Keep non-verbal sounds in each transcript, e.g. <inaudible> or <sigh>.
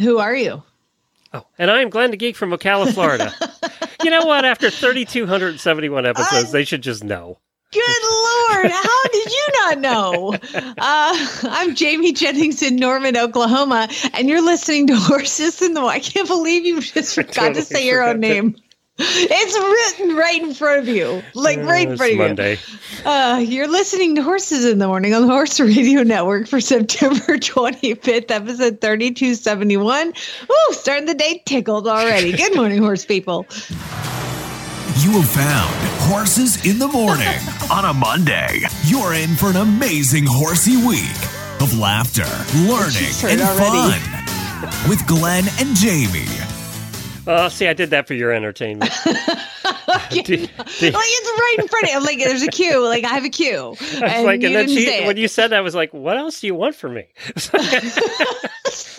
Who are you? Oh, and I'm Glenn the Geek from Ocala, Florida. <laughs> you know what? After 3,271 episodes, they should just know. Good Lord, how did you not know? <laughs> Uh, I'm Jamie Jennings in Norman, Oklahoma, and you're listening to Horses in the. I can't believe you just forgot totally to say your own name. It's written right in front of you, like right in Uh, front it's of Monday. you. Uh, you're listening to Horses in the Morning on the Horse Radio Network for September <laughs> 25th, episode 3271. Ooh, starting the day tickled already. Good morning, horse people. You have found Horses in the Morning <laughs> on a Monday. You're in for an amazing horsey week of laughter, learning, and already. fun <laughs> with Glenn and Jamie. Oh, see, I did that for your entertainment. <laughs> <laughs> Do- do- like it's right in front of you. Like there's a queue. Like I have a queue. And like, and then she, when you said that, I was like, what else do you want from me? <laughs>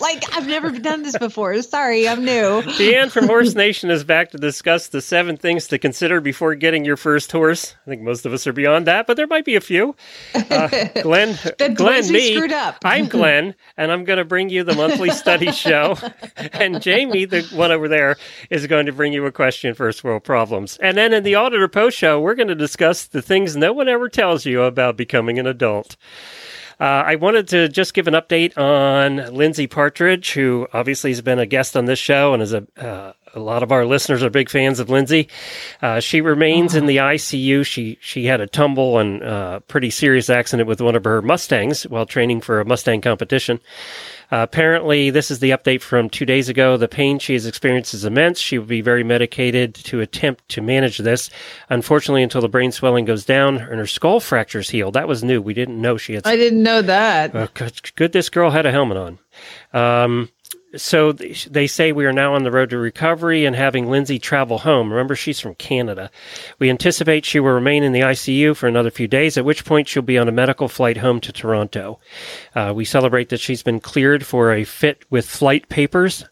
like I've never done this before. Sorry, I'm new. DeAnn from Horse Nation is back to discuss the seven things to consider before getting your first horse. I think most of us are beyond that, but there might be a few. Uh, <laughs> Glenn, Glenn, me, screwed up. I'm Glenn, and I'm going to bring you the monthly study show. And Jamie, the one over there, is going to bring you Equestrian first world problems. And then in the Auditor Post show, we're going to discuss the things no one ever tells you about becoming an adult. Uh, I wanted to just give an update on Lindsay Partridge, who obviously has been a guest on this show and is a uh, a lot of our listeners are big fans of Lindsay. Uh, she remains in the ICU. She she had a tumble and uh, pretty serious accident with one of her Mustangs while training for a Mustang competition. Uh, apparently, this is the update from two days ago. The pain she has experienced is immense. She will be very medicated to attempt to manage this. Unfortunately, until the brain swelling goes down and her skull fractures heal. That was new. We didn't know she had. I didn't know that. Uh, good, good this girl had a helmet on. Um, so they say we are now on the road to recovery and having Lindsay travel home. Remember, she's from Canada. We anticipate she will remain in the ICU for another few days, at which point she'll be on a medical flight home to Toronto. Uh, we celebrate that she's been cleared for a fit with flight papers.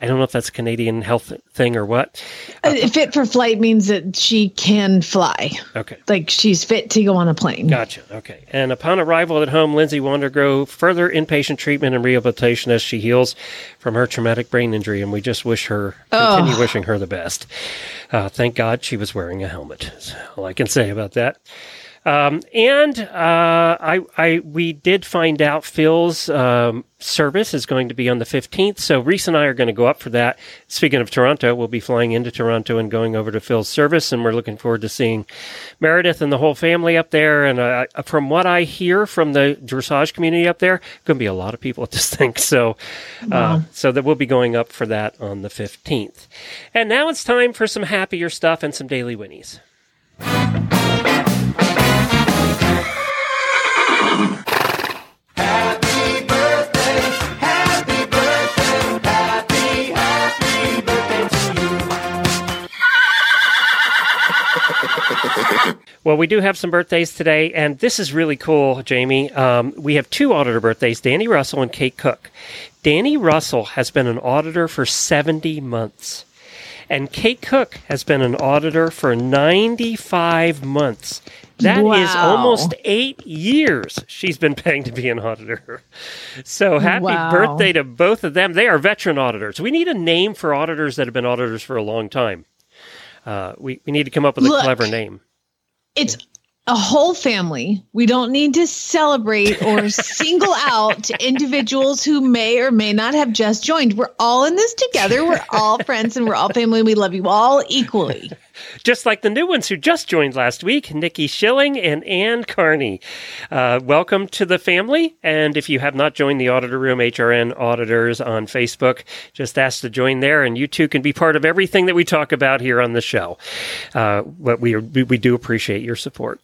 I don't know if that's a Canadian health thing or what. Uh, fit for flight means that she can fly. Okay. Like she's fit to go on a plane. Gotcha. Okay. And upon arrival at home, Lindsay will undergo further inpatient treatment and rehabilitation as she heals from her traumatic brain injury. And we just wish her, continue wishing her the best. Uh, thank God she was wearing a helmet. That's all I can say about that. Um, and uh, I, I, we did find out Phil's um, service is going to be on the 15th. So Reese and I are going to go up for that. Speaking of Toronto, we'll be flying into Toronto and going over to Phil's service, and we're looking forward to seeing Meredith and the whole family up there. And uh, from what I hear from the dressage community up there, going to be a lot of people at this <laughs> thing. So, uh, so that we'll be going up for that on the 15th. And now it's time for some happier stuff and some daily whinnies. Well, we do have some birthdays today, and this is really cool, Jamie. Um, we have two auditor birthdays Danny Russell and Kate Cook. Danny Russell has been an auditor for 70 months, and Kate Cook has been an auditor for 95 months. That is Wow. almost eight years she's been paying to be an auditor. So happy Wow. birthday to both of them. They are veteran auditors. We need a name for auditors that have been auditors for a long time. Uh, we, we need to come up with a Look. clever name. It's a whole family. We don't need to celebrate or <laughs> single out individuals who may or may not have just joined. We're all in this together. We're all friends and we're all family. We love you all equally. Just like the new ones who just joined last week, Nikki Schilling and Ann Carney. Uh, welcome to the family. And if you have not joined the Auditor Room HRN Auditors on Facebook, just ask to join there, and you too can be part of everything that we talk about here on the show. Uh, but we, we we do appreciate your support.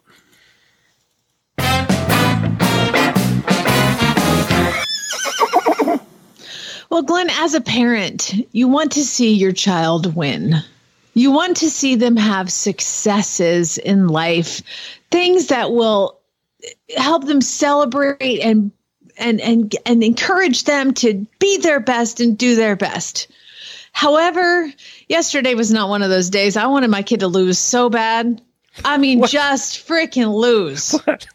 Well, Glenn, as a parent, you want to see your child win. You want to see them have successes in life, things that will help them celebrate and and and and encourage them to be their best and do their best. However, yesterday was not one of those days. I wanted my kid to lose so bad. I mean, just freaking lose. What?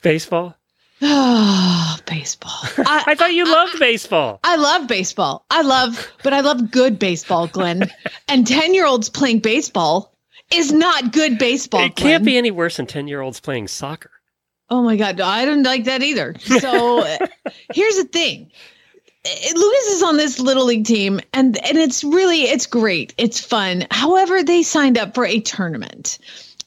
Baseball? Oh, <sighs> baseball. I, I thought you loved baseball. I love baseball. I love, but I love good baseball, Glenn. and 10 year olds playing baseball is not good baseball. It can't be any worse than 10 year olds playing soccer. Oh my God. I don't like that either. So <laughs> here's the thing. Lucas is on this little league team and and it's really it's great. It's fun. However, they signed up for a tournament.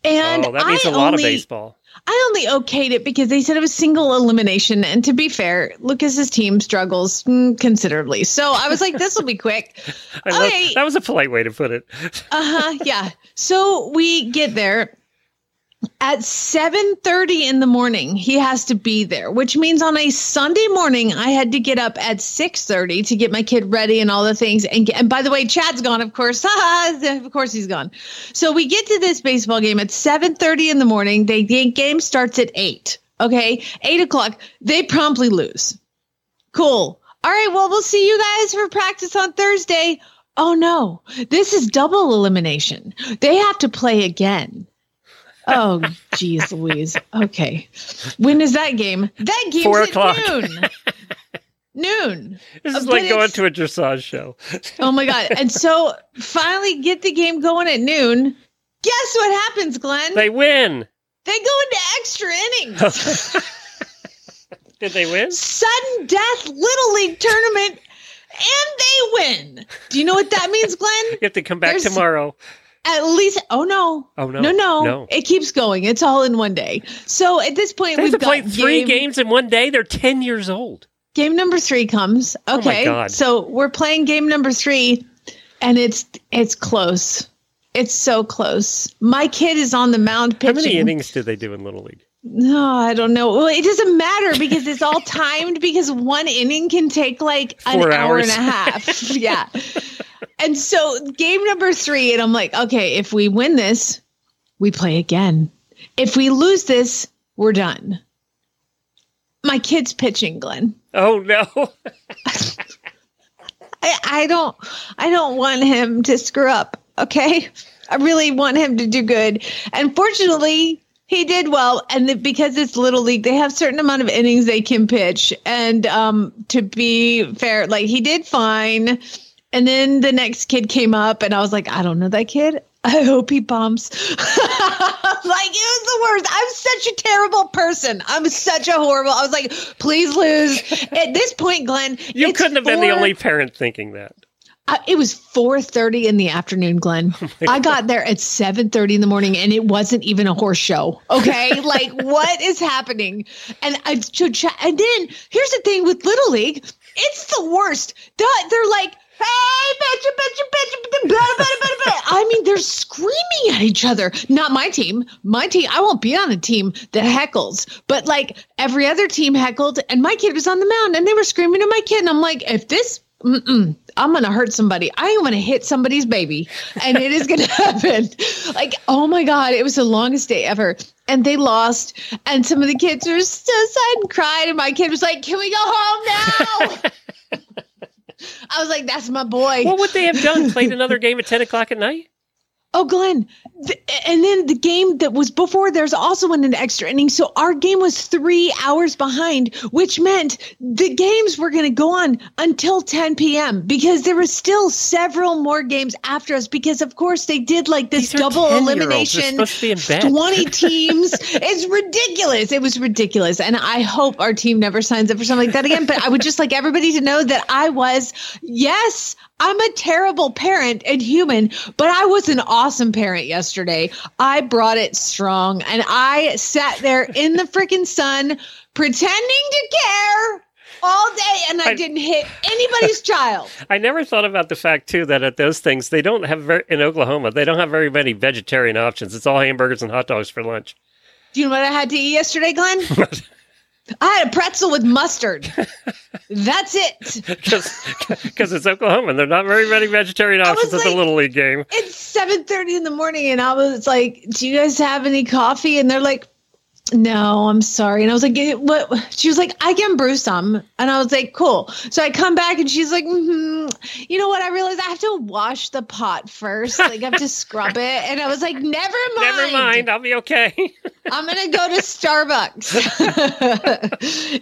And oh, that means I a lot only, of baseball. I only okayed it because they said it was single elimination. And to be fair, Lucas's team struggles mm, considerably. So I was like, this will be quick. <laughs> I love, Okay. That was a polite way to put it. Uh huh. Yeah. So we get there at 7:30 in the morning. He has to be there, which means on a Sunday morning I had to get up at 6:30 to get my kid ready and all the things. And, and by the way, Chad's gone, of course. <laughs> of course he's gone. So we get to this baseball game at 7:30 in the morning. They the game starts at eight. Okay, eight o'clock. They promptly lose. Cool. All right. Well, we'll see you guys for practice on Thursday. Oh no, this is double elimination. They have to play again. Oh, geez, Louise. Okay. When is that game? That game Four at o'clock. noon. noon. This is like going to a dressage show. Oh my God. And so finally get the game going at noon. Guess what happens, Glenn? They win. they go into extra innings. <laughs> Did they win? Sudden death little league tournament. And they win. Do you know what that means, Glenn? You have to come back There's- tomorrow. At least, oh no, Oh, no. no, no, No. It keeps going. It's all in one day. So at this point, They we've to play three game, games in one day. They're 10 years old. Game number three comes. Oh Okay, God. so we're playing game number three, and it's it's close. It's so close. My kid is on the mound pitching. How many innings did they do in Little League? No, I don't know. Well, it doesn't matter because it's all <laughs> timed because one inning can take like an Four hour hours. and a half. <laughs> yeah. And so game number three, and I'm like, okay, if we win this, we play again. If we lose this, we're done. My kid's pitching, Glenn. Oh, no. <laughs> I, I don't I don't want him to screw up. Okay. I really want him to do good. And fortunately, he did well. And the, because it's little league, they have certain amount of innings they can pitch. And um, to be fair, like he did fine. And then the next kid came up, and I was like, I don't know that kid. I hope he bombs. <laughs> like it was the worst. I'm such a terrible person. I'm such a horrible. I was like, please lose. At this point, Glenn, You couldn't have been the only parent thinking that. uh, it was 4:30 in the afternoon, Glenn. I got there at 7:30 in the morning and it wasn't even a horse show. Okay? <laughs> like what is happening? And I and then here's the thing with Little League, it's the worst. They're, they're like bitch, bitch, bitch, blah, blah, blah. I mean, they're screaming at each other. Not my team. My team, I won't be on a team that heckles, but like every other team heckled, and my kid was on the mound and they were screaming at my kid. And I'm like, if this I'm gonna hurt somebody. I am gonna hit somebody's baby, and it is gonna <laughs> happen. Like, oh my god, it was the longest day ever, and they lost. And some of the kids were so sad and cried, and my kid was like, "Can we go home now?" <laughs> I was like, "That's my boy." What would they have done? <laughs> Played another game at 10 o'clock at night? Oh, Glenn. and then the game that was before, there's also an extra inning. So our game was three hours behind, which meant the games were going to go on until 10 p.m. because there was still several more games after us. Because, of course, they did like this double elimination. supposed to be in bed. 20 <laughs> teams. it's ridiculous. It was ridiculous. And I hope our team never signs up for something like that again. But I would just like everybody to know that I was, yes, I'm a terrible parent and human, but I was an awesome parent yesterday. I brought it strong and I sat there in the freaking sun pretending to care all day and I, I- didn't hit anybody's <laughs> child. I never thought about the fact too that at those things they don't have very, in Oklahoma they don't have very many vegetarian options. It's all hamburgers and hot dogs for lunch. Do you know what I had to eat yesterday, Glenn? <laughs> I had a pretzel with mustard. That's it. <laughs> Because it's Oklahoma and they're not very many vegetarian options was at the Little League game. It's seven thirty in the morning, and I was like, "Do you guys have any coffee?" And they're like, "No, I'm sorry." And I was like, "Eh, "What?" She was like, "I can brew some," and I was like, "Cool." So I come back, and she's like, hmm "You know what? I realized I have to wash the pot first. Like I have to scrub it." And I was like, "Never <laughs> mind. Never mind, I'll be okay. <laughs> I'm gonna go to Starbucks."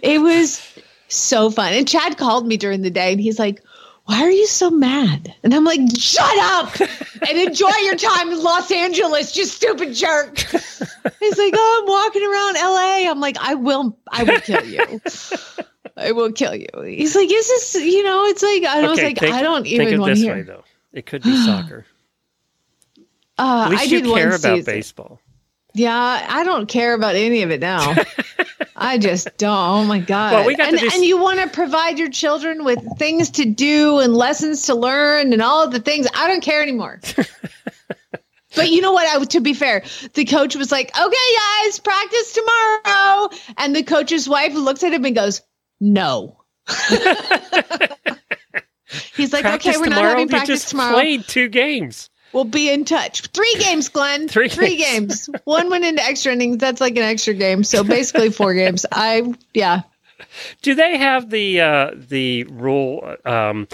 <laughs> it was so fun, and Chad called me during the day, and he's like. Why are you so mad? And I'm like, shut up <laughs> and enjoy your time in Los Angeles, you stupid jerk. He's like, oh, I'm walking around LA. I'm like, I will, I will kill you. <laughs> I will kill you. He's like, is this, you know, it's like, I was like, think, I don't even want to this hear. way though. It could be soccer. <gasps> Uh, At least I you care about season. baseball. Yeah, I don't care about any of it now. <laughs> I just don't. Oh my god! Well, we got and, do and you want to provide your children with things to do and lessons to learn and all of the things. I don't care anymore. <laughs> but you know what? I to be fair, the coach was like, "Okay, guys, practice tomorrow," and the coach's wife looks at him and goes, "No." <laughs> He's like, practice "Okay, we're tomorrow. not having practice you just tomorrow." played two games. We'll be in touch. Three games, Glenn. Three Three, games. games. One went into extra innings. That's like an extra game. So basically four games. I yeah. Do they have the uh, the rule? Um,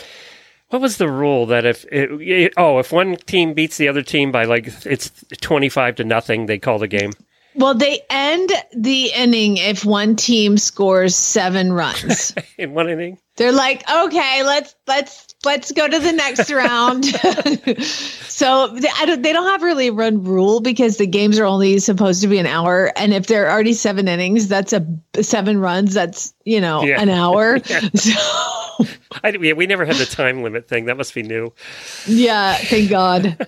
what was the rule that if it, it- oh if one team beats the other team by like it's twenty five to nothing, they call the game. Well, they end the inning if one team scores seven runs. <laughs> in one inning. They're like, okay, let's let's let's go to the next round. <laughs> so don't, they don't have really a run rule because the games are only supposed to be an hour, and if they're already seven innings, that's a seven runs. That's you know Yeah. an hour. <laughs> <laughs> So I, yeah, we never had the time limit thing. That must be new. yeah, thank God.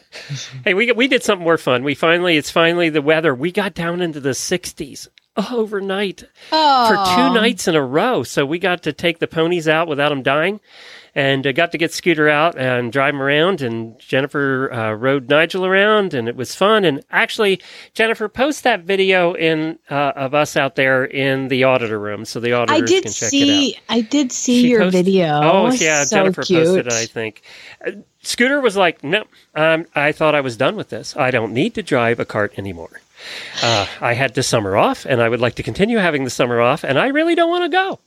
Hey, we we did something more fun. We finally it's finally the weather. We got down into the 60s <laughs> overnight Oh, for two nights in a row. So we got to take the ponies out without them dying, and uh, got to get Scooter out and drive him around. And Jennifer uh, rode Nigel around, and it was fun. And actually, Jennifer, post that video in uh, of us out there in the auditor room, so the auditors I did can check it out. see. I did see She your posted- video. Oh, yeah, so Jennifer cute. posted it, I think. Scooter was like, no, um, I thought I was done with this. I don't need to drive a cart anymore. Uh, I had the summer off, and I would like to continue having the summer off, and I really don't want to go.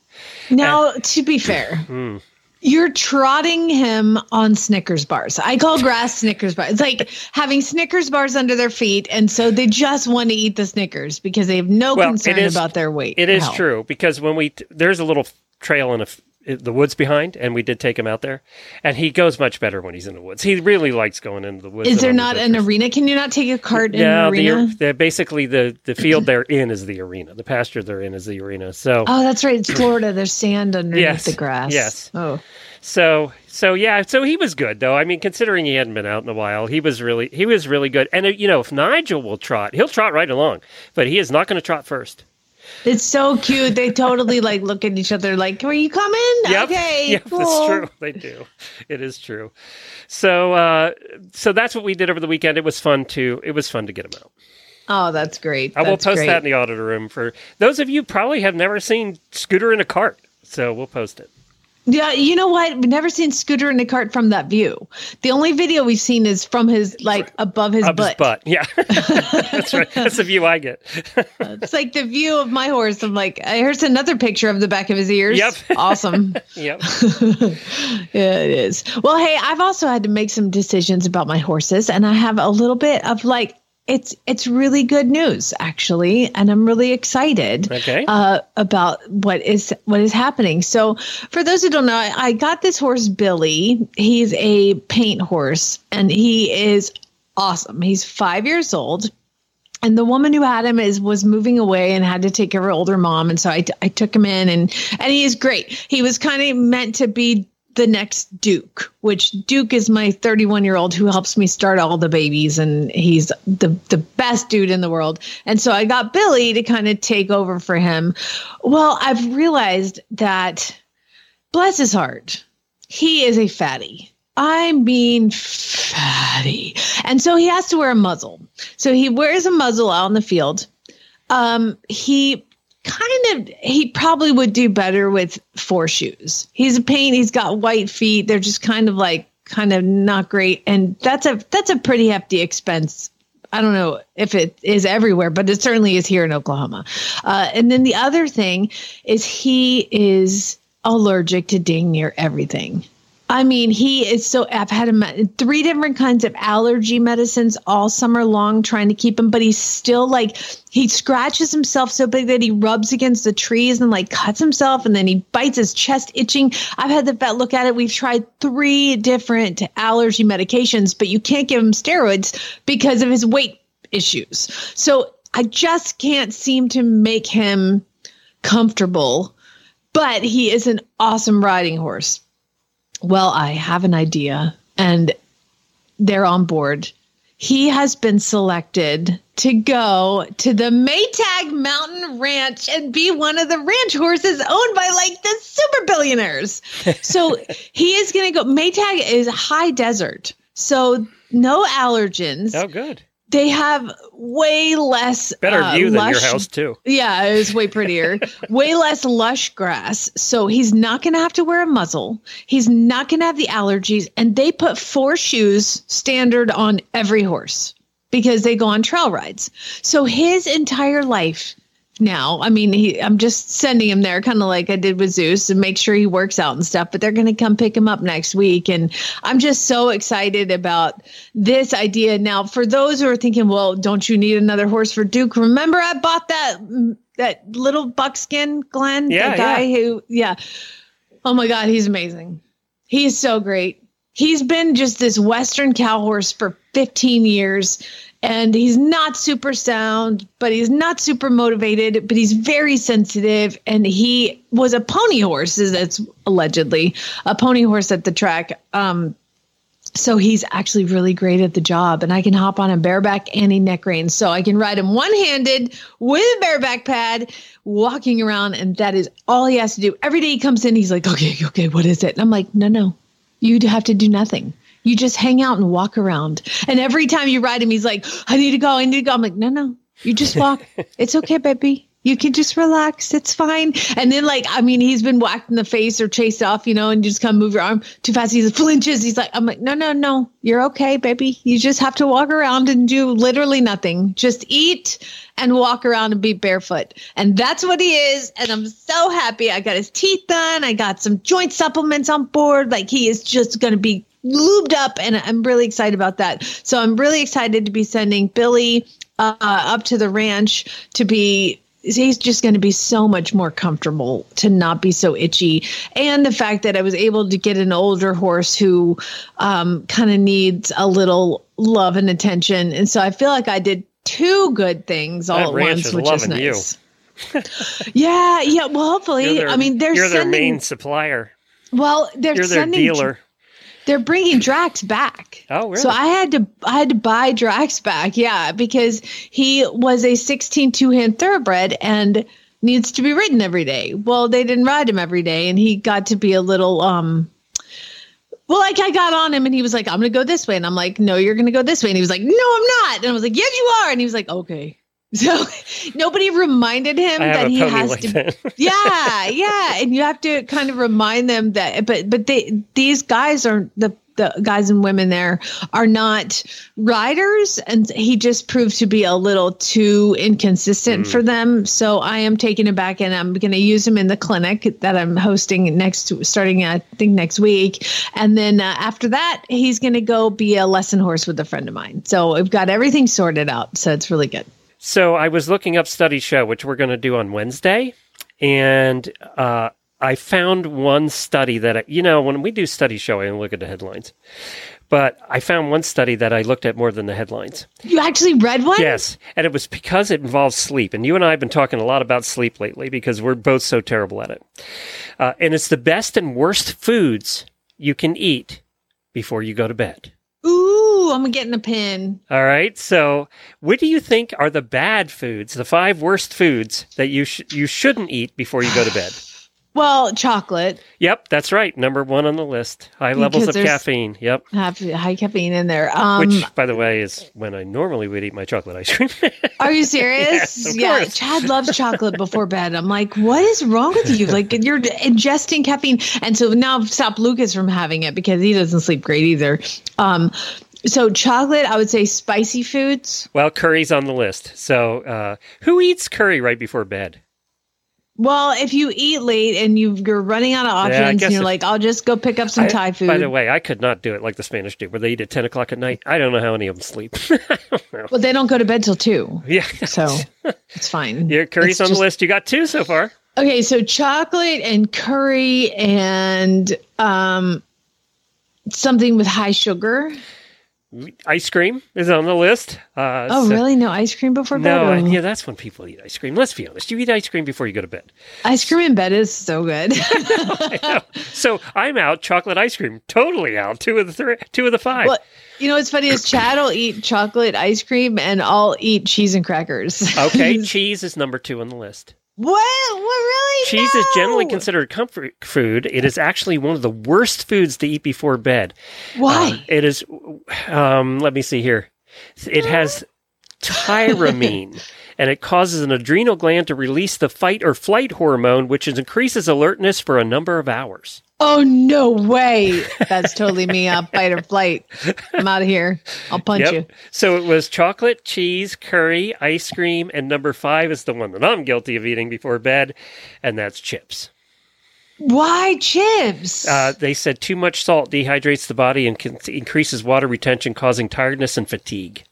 Now, to be fair, <clears throat> Hmm. you're trotting him on Snickers bars. I call grass Snickers bars. It's like having Snickers bars under their feet, and so they just want to eat the Snickers because they have no Well, concern is- about their weight. It is health. true because when we t- there's a little trail in a f- the woods behind, and we did take him out there, and he goes much better when he's in the woods. He really likes going into the woods. Is there not an arena? Can you not take a cart in an arena? the, the basically the the field they're in is the arena. The pasture they're in is the arena. So oh, that's right. It's Florida. There's sand underneath Yes, the grass. yes. Oh, So so yeah, so he was good though. I mean, considering he hadn't been out in a while, he was really he was really good. And uh, you know, if Nigel will trot, he'll trot right along, but he is not going to trot first. It's so cute. They totally like look at each other like, "Are you coming?" Yep. Okay, <laughs> Yep, cool. that's true. They do. It is true. So uh so that's what we did over the weekend. It was fun to it was fun to get them out. Oh, that's great. I will That's post great. that in the auditor room for those of you probably have never seen Scooter in a cart. So we'll post it. Yeah, you know what? We've never seen Scooter in a cart from that view. The only video we've seen is from his like above his Up butt. his butt. Yeah. <laughs> that's right. That's the view I get. Uh, it's like the view of my horse. I'm like, here's another picture of the back of his ears. Yep. Awesome. <laughs> <laughs> yep. yeah, it is. Well, hey, I've also had to make some decisions about my horses, and I have a little bit of like it's it's really good news actually, and I'm really excited. Okay. Uh, about what is what is happening. So, for those who don't know, I, I got this horse Billy. He's a paint horse, and he is awesome. He's five years old. And the woman who had him is was moving away and had to take care of her older mom, and so I, I took him in, and and he is great. He was kind of meant to be the next Duke, which Duke is my 31 year old who helps me start all the babies, and he's the the best dude in the world. And so I got Billy to kind of take over for him. Well, I've realized that, bless his heart, he is a fatty. I mean, fatty. And so he has to wear a muzzle. So he wears a muzzle out in the field. Um, he kind of he probably would do better with four shoes. He's a pain. He's got white feet. They're just kind of like kind of not great, and that's a that's a pretty hefty expense. I don't know if it is everywhere, but it certainly is here in Oklahoma. Uh, and then the other thing is he is allergic to dang near everything. I mean, he is so. I've had him three different kinds of allergy medicines all summer long, trying to keep him, but he's still like he scratches himself so big that he rubs against the trees and like cuts himself, and then he bites his chest itching. I've had the vet look at it. We've tried three different allergy medications, but you can't give him steroids because of his weight issues. So I just can't seem to make him comfortable. But he is an awesome riding horse well, I have an idea, and they're on board. He has been selected to go to the Maytag Mountain Ranch and be one of the ranch horses owned by like the super billionaires. <laughs> so he is going to go. Maytag is high desert, so no allergens. Oh, good they have way less better uh, view than lush, your house too. Yeah, it was way prettier. <laughs> way less lush grass. So he's not going to have to wear a muzzle. He's not going to have the allergies and they put four shoes standard on every horse because they go on trail rides. So his entire life now. I mean, he, I'm just sending him there, kind of like I did with Zeus, and make sure he works out and stuff. But they're going to come pick him up next week, and I'm just so excited about this idea. Now, for those who are thinking, well, don't you need another horse for Duke? Remember, I bought that mm, that little buckskin Glenn, yeah, the guy yeah. who, yeah. Oh my God, he's amazing. He's so great. He's been just this Western cow horse for 15 years and he's not super sound, but he's not super motivated, but he's very sensitive. And he was a pony horse, that's allegedly a pony horse at the track. Um, so he's actually really great at the job, and I can hop on a bareback and a neck rein. So I can ride him one handed with a bareback pad, walking around, and that is all he has to do. Every day he comes in, he's like, okay, okay, what is it? And I'm like, no, no, you have to do nothing. You just hang out and walk around. And every time you ride him, he's like, I need to go. I need to go. I'm like, no, no, you just walk. <laughs> it's okay, baby. You can just relax. It's fine. And then, like, I mean, he's been whacked in the face or chased off, you know, and you just kind of move your arm too fast. He flinches. He's like, I'm like, no, no, no. You're okay, baby. You just have to walk around and do literally nothing. Just eat and walk around and be barefoot. And that's what he is. And I'm so happy. I got his teeth done. I got some joint supplements on board. Like, he is just going to be lubed up and I'm really excited about that. So I'm really excited to be sending Billy uh, up to the ranch to be he's just going to be so much more comfortable to not be so itchy and the fact that i was able to get an older horse who um, kind of needs a little love and attention and so i feel like i did two good things all That at once which is nice <laughs> yeah yeah well hopefully their, i mean they're you're their main supplier. well they're You're their sending dealer. They're bringing Drax back. Oh, really? So I had to I had to buy Drax back, yeah, because he was a 16 two-hand thoroughbred and needs to be ridden every day. Well, they didn't ride him every day, and he got to be a little um. Well, like I got on him and he was like, I'm gonna go this way. And I'm like, No, you're gonna go this way. And he was like, No, I'm not. And I was like, Yes, you are. And he was like, Okay. <laughs> So nobody reminded him that he has like to that. <laughs> yeah, yeah, and you have to kind of remind them that. But but they these guys are the the guys and women there are not riders, and he just proved to be a little too inconsistent for them. So I am taking it back, and I'm going to use him in the clinic that I'm hosting next, starting I think next week, and then uh, after that he's going to go be a lesson horse with a friend of mine. So we've got everything sorted out. So it's really good. So I was looking up Study Show, which we're going to do on Wednesday, and uh, I found one study that I, you know when we do Study Show, I look at the headlines, but I found one study that I looked at more than the headlines. You actually read one? Yes, and it was because it involves sleep, and you and I have been talking a lot about sleep lately because we're both so terrible at it. Uh, and it's the best and worst foods you can eat before you go to bed. Ooh, I'm getting a pin. All right. So, what do you think are the bad foods, the five worst foods that you sh- you shouldn't eat before you go to bed? Well, chocolate Yep, that's right. Number one on the list. High levels of caffeine. Yep. have high caffeine in there. Um, Which, by the way, is when I normally would eat my chocolate ice cream. <laughs> are you serious? Yes, yeah, course. Chad loves <laughs> chocolate before bed. I'm like, what is wrong with you? Like you're ingesting caffeine, and so now I've stopped Lucas from having it because he doesn't sleep great either. Um, so chocolate, I would say spicy foods. well, curry's on the list. So, uh, who eats curry right before bed? Well, if you eat late and you, you're running out of options, guess and you're like, I'll just go pick up some I- Thai food. By the way, I could not do it like the Spanish do, where they eat at 10 o'clock at night. I don't know how any of them sleep. <laughs> I don't know. well, they don't go to bed till two, Yeah. so <laughs> it's fine. Your curry's It's on just- the list. You got two so far. Okay, so chocolate and curry and um something with high sugar. Ice cream is on the list. Uh, Oh, so- really? No ice cream before bed? No, yeah, that's when people eat ice cream. Let's be honest. You eat ice cream before you go to bed. Ice cream in bed is so good. <laughs> So I'm out. Chocolate ice cream, totally out. Two of the three, two of the five. well, you know what's funny is Chad will eat chocolate ice cream and I'll eat cheese and crackers. Okay, <laughs> cheese is number two on the list. What? What really? Cheese is generally considered comfort food. It is actually one of the worst foods to eat before bed. Why? Uh, it is. Um, let me see here. It has tyramine, <laughs> and it causes an adrenal gland to release the fight or flight hormone, which increases alertness for a number of hours. oh no way. That's totally me. I'll fight or flight. I'm out of here. I'll punch you. So it was chocolate, cheese, curry, ice cream, and number five is the one that I'm guilty of eating before bed, and that's chips. Why chips? Uh, they said too much salt dehydrates the body and can, increases water retention, causing tiredness and fatigue.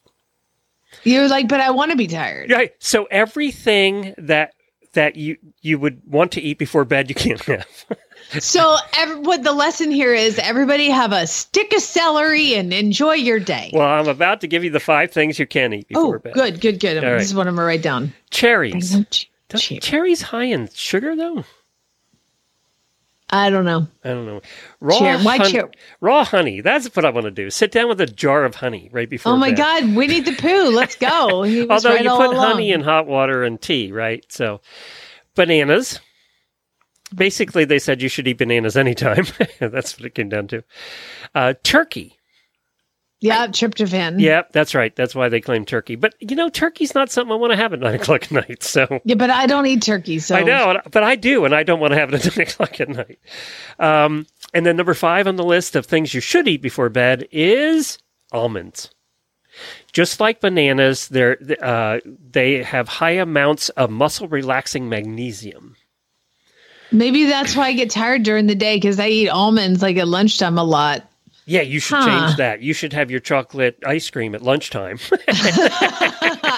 You're like, but I want to be tired. Right. So everything that that you you would want to eat before bed, you can't have. <laughs> So, ev- what the lesson here is everybody have a stick of celery and enjoy your day. well, I'm about to give you the five things you can eat before oh, bed. good, good, good. All right. This is what I'm to write down. Cherries. Ch- Cherries high in sugar though. I don't know. I don't know. Raw Cher- why honey, cher- raw honey. That's what I want to do. Sit down with a jar of honey right before. Oh my bed. God, Winnie the Pooh. Let's go. <laughs> Although right you put along. honey in hot water and tea, right? So, bananas. Basically, they said you should eat bananas anytime. <laughs> that's what it came down to. Uh, turkey. Yeah, tryptophan. Yeah, that's right. That's why they claim turkey. But you know, turkey's not something I want to have at nine <laughs> o'clock at night. So Yeah, but I don't eat turkey. So I know, but I do, and I don't want to have it at <laughs> nine o'clock at night. Um, and then number five on the list of things you should eat before bed is almonds. Just like bananas, they're, uh, they have high amounts of muscle relaxing magnesium. Maybe that's why I get tired during the day because I eat almonds like at lunchtime a lot. Yeah, you should Huh. change that. You should have your chocolate ice cream at lunchtime. <laughs> <laughs>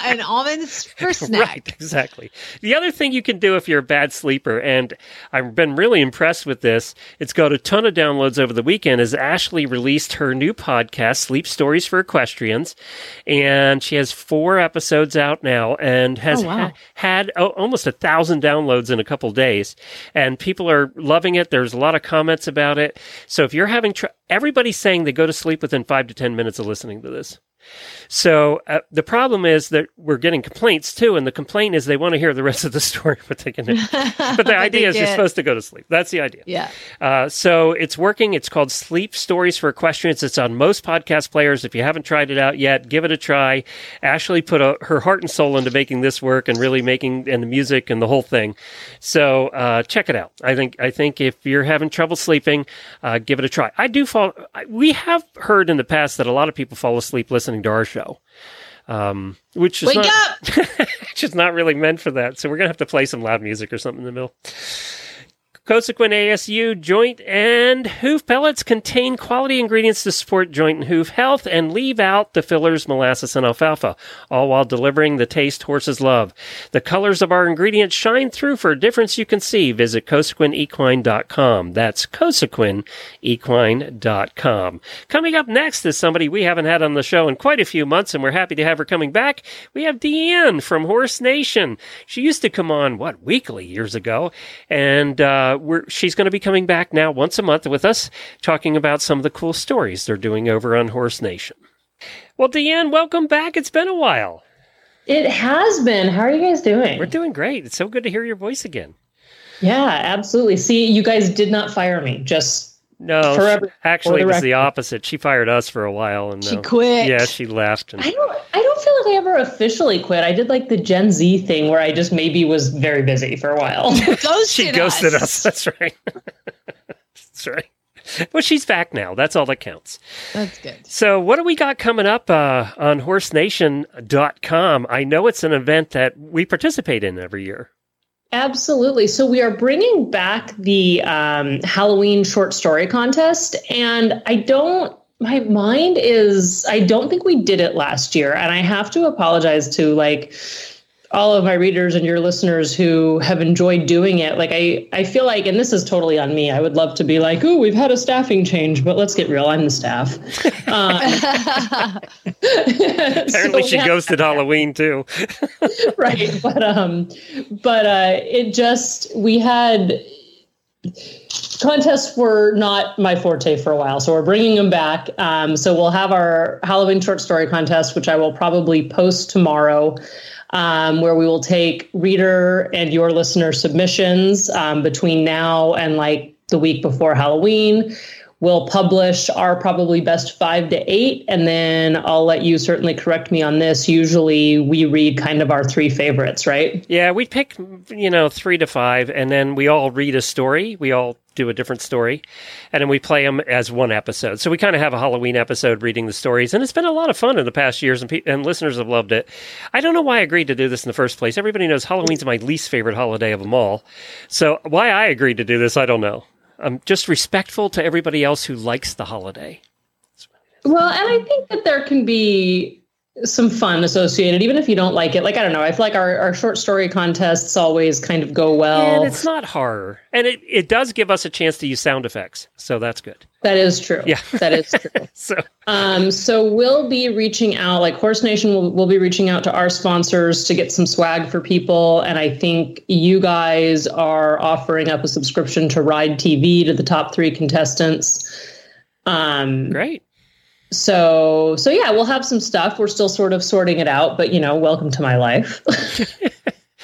and almonds for snack. Right, exactly. The other thing you can do if you're a bad sleeper, and I've been really impressed with this, it's got a ton of downloads over the weekend, is Ashley released her new podcast, Sleep Stories for Equestrians, and she has four episodes out now and has Oh, wow. ha- had oh, almost a thousand downloads in a couple days, and people are loving it. There's a lot of comments about it. So if you're having, tr- everybody's saying they go to sleep within five to 10 minutes of listening to this. So uh, the problem is that we're getting complaints too, and the complaint is they want to hear the rest of the <laughs> story, but they can. but the <laughs> idea is you're supposed to go to sleep. That's the idea. Yeah. Uh, so it's working. It's called Sleep Stories for Equestrians. It's on most podcast players. If you haven't tried it out yet, give it a try. Ashley put a, her heart and soul into making this work and really making and the music and the whole thing. So uh, check it out. I think I think if you're having trouble sleeping, uh, give it a try. I do fall. I- We have heard in the past that a lot of people fall asleep listening to our show. Um, which is Wake not, <laughs> which is not really meant for that. So we're gonna have to play some loud music or something in the middle. Cosequin ASU joint and hoof pellets contain quality ingredients to support joint and hoof health and leave out the fillers, molasses, and alfalfa, all while delivering the taste horses love. The colors of our ingredients shine through for a difference you can see. Visit cosequinequine.com. That's cosequinequine.com. Coming up next is somebody we haven't had on the show in quite a few months, and we're happy to have her coming back. We have DeAnn from Horse Nation. She used to come on, what, weekly years ago, and uh, we're, she's going to be coming back now once a month with us, talking about some of the cool stories they're doing over on Horse Nation. Well, DeAnn, welcome back. It's been a while. It has been. How are you guys doing? We're doing great. It's so good to hear your voice again. Yeah, absolutely. See, you guys did not fire me. Just No, Forever- she- actually, it the was the opposite. She fired us for a while, and She uh, quit. Yeah, she left. And I don't. I don't feel like I ever officially quit. I did like the Gen Z thing where I just maybe was very busy for a while. <laughs> Ghosted she ghosted us. <laughs> That's right. <laughs> That's right. Well, she's back now. That's all that counts. That's good. So, what do we got coming up uh, on horsenation.com? I know it's an event that we participate in every year. Absolutely. So we are bringing back the um, Halloween short story contest, and I don't. My mind is. I don't think we did it last year, and I have to apologize to like all of my readers and your listeners who have enjoyed doing it. Like I, I feel like, and this is totally on me. I would love to be like, oh, we've had a staffing change, but let's get real. I'm the staff. <laughs> Um, <laughs> Apparently, so she we have- ghosted Halloween too. <laughs> right but um but uh it just we had contests were not my forte for a while so we're bringing them back um so we'll have our halloween short story contest which i will probably post tomorrow um, where we will take reader and your listener submissions um, between now and like the week before halloween We'll publish our probably best five to eight, and then I'll let you certainly correct me on this. Usually, we read kind of our three favorites, right? Yeah, we pick, you know, three to five, and then we all read a story. We all do a different story, and then we play them as one episode. So we kind of have a Halloween episode reading the stories, and it's been a lot of fun in the past years, and, pe- and listeners have loved it. I don't know why I agreed to do this in the first place. Everybody knows Halloween's my least favorite holiday of them all. So why I agreed to do this, I don't know. I'm just respectful to everybody else who likes the holiday. Well, and I think that there can be some fun associated, even if you don't like it. Like, I don't know, I feel like our, our short story contests always kind of go well. and it's not horror. And it, it does give us a chance to use sound effects. So that's good. that is true. Yeah. <laughs> that is true. <laughs> So Um, so we'll be reaching out, like Horse Nation will, will be reaching out to our sponsors to get some swag for people. And I think you guys are offering up a subscription to Ride TV to the top three contestants. Um, great. So, so yeah, we'll have some stuff. We're still sort of sorting it out, but you know, welcome to my life. <laughs>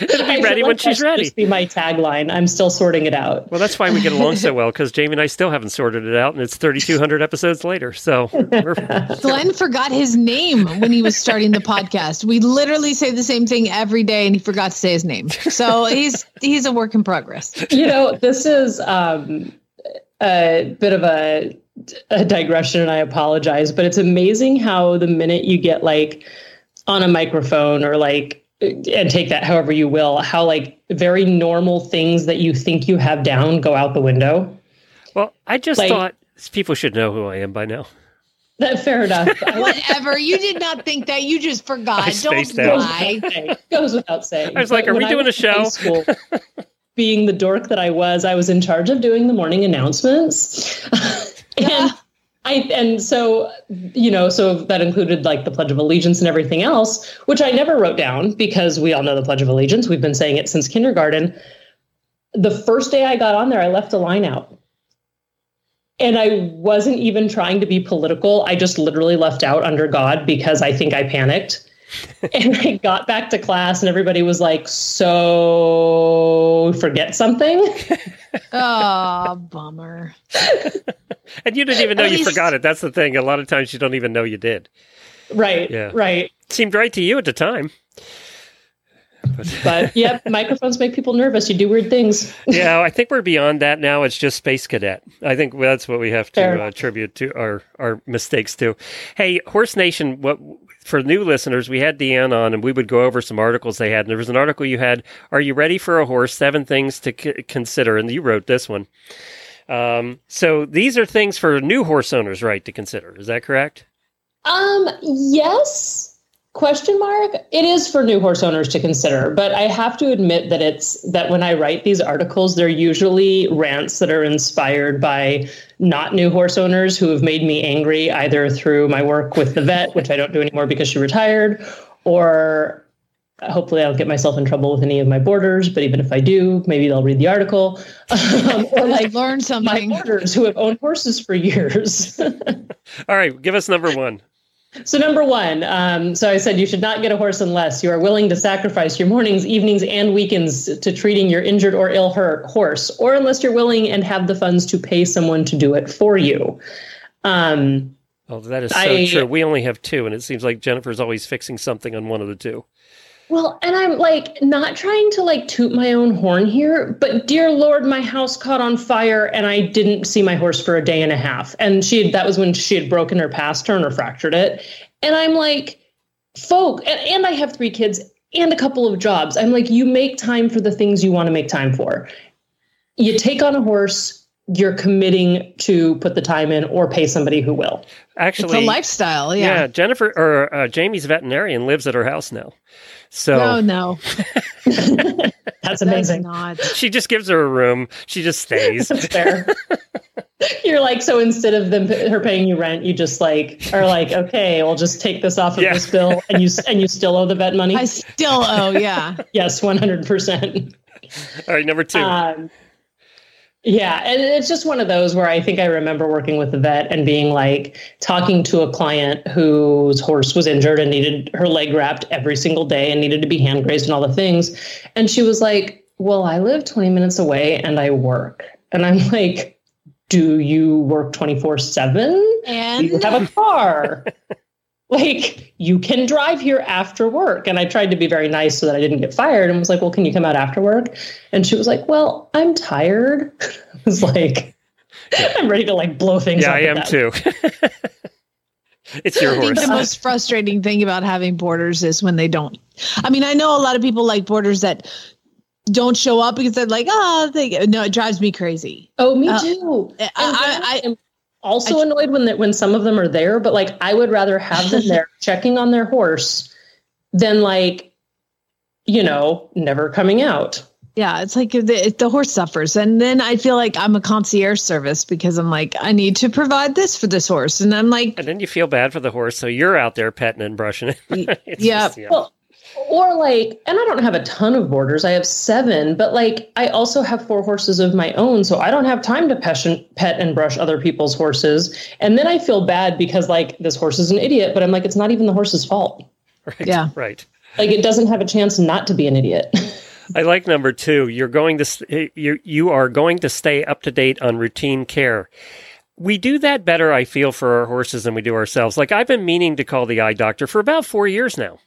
It'll be ready when like she's should ready. Just be my tagline. I'm still sorting it out. Well, that's why we get along so <laughs> well because Jamie and I still haven't sorted it out, and it's 3,200 episodes later. So we're, <laughs> Glenn forgot his name when he was starting the podcast. We literally say the same thing every day, and he forgot to say his name. So he's he's a work in progress. you know, this is um, a bit of a, a digression, and I apologize, but it's amazing how the minute you get like on a microphone or like and take that however you will, how like very normal things that you think you have down go out the window. well, I just Like- thought people should know who I am by now. That fair enough. <laughs> Whatever. You did not think that. You just forgot. I Don't spaced lie. goes without saying. I was like, But are we doing a show? school, being the dork that I was, I was in charge of doing the morning announcements. <laughs> <laughs> and I and so you know, so that included like the Pledge of Allegiance and everything else, which I never wrote down because we all know the Pledge of Allegiance. We've been saying it since kindergarten. The first day I got on there, I left a line out. And I wasn't even trying to be political. I just literally left out under God because I think I panicked. <laughs> and I got back to class and everybody was like, So forget something? <laughs> Oh, bummer. And you didn't even know At you least- forgot it. That's the thing. A lot of times you don't even know you did. right. Yeah. Right. seemed right to you at the time. But <laughs> yep, microphones make people nervous. You do weird things. yeah, I think we're beyond that now. It's just Space Cadet. I think that's what we have to uh, enough. attribute to our, our mistakes to. Hey, Horse Nation, what for new listeners, we had DeAnn on and we would go over some articles they had. And there was an article you had, Are You Ready for a Horse? Seven Things to c- Consider. And you wrote this one. Um, so these are things for new horse owners, right, to consider. Is that correct? Um, yes. Question mark. It is for new horse owners to consider, but I have to admit that it's that when I write these articles, they're usually rants that are inspired by not new horse owners who have made me angry either through my work with the vet, which I don't do anymore because she retired, or hopefully I'll get myself in trouble with any of my borders but even if I do, maybe they'll read the article. <laughs> Um, or like Learn my something. boarders who have owned horses for years. <laughs> All right, give us number one. So number one, um, so I said you should not get a horse unless you are willing to sacrifice your mornings, evenings, and weekends to treating your injured or ill hurt horse, or unless you're willing and have the funds to pay someone to do it for you. Um, Oh, that is so I- true. We only have two, and it seems like Jennifer's always fixing something on one of the two. Well, and I'm like not trying to like toot my own horn here, but dear Lord, my house caught on fire and I didn't see my horse for a day and a half. And she had, that was when she had broken her pastern or fractured it. And I'm like, folk, and, and I have three kids and a couple of jobs. I'm like, you make time for the things you want to make time for. You take on a horse, you're committing to put the time in or pay somebody who will. Actually, it's a lifestyle. yeah. Yeah. Jennifer or uh, Jamie's veterinarian lives at her house now, so No, no. <laughs> That's That's amazing. not. she just gives her a room. She just stays. That's fair. <laughs> You're like, so instead of them her paying you rent, you just like are like, okay, we'll just take this off of Yeah. this bill, and you and you still owe the vet money. I still owe. Yeah. <laughs> yes, one hundred percent. All right, number two. Um, yeah, and it's just one of those where I think I remember working with the vet and being like talking to a client whose horse was injured and needed her leg wrapped every single day and needed to be hand grazed and all the things. And she was like, Well, I live 20 minutes away and I work. And I'm <laughs> like, Do you work 24 7? Do And you have a car? <laughs> like, you can drive here after work. And I tried to be very nice so that I didn't get fired and was like, Well, can you come out after work? And she was like, Well, I'm tired. <laughs> I was like, I'm ready to like blow things yeah, up. I am too. <laughs> it's your I think horse. the most frustrating thing about having boarders is when they don't. I mean, I know a lot of people like boarders that don't show up because they're like, oh, they, no, it drives me crazy. Oh, me Uh, too. I- And I- I, I- am also I- annoyed when that when some of them are there, but like I would rather have them <laughs> there checking on their horse than like, you know, never coming out. Yeah, it's like the, the horse suffers. And then I feel like I'm a concierge service because I'm like, I need to provide this for this horse. And I'm like, And then you feel bad for the horse, so you're out there petting and brushing it. <laughs> It's yeah. just- yeah. Well, or like, and I don't have a ton of boarders. I have seven, but like, I also have four horses of my own, so I don't have time to pet and, pet and brush other people's horses. And then I feel bad because like this horse is an idiot, but I'm like, it's not even the horse's fault. right, Yeah. right. Like, it doesn't have a chance not to be an idiot. <laughs> I like number two. You're going to st- eh, you you are going to stay up to date on routine care. We do that better, I feel, for our horses than we do ourselves. Like I've been meaning to call the eye doctor for about four years now.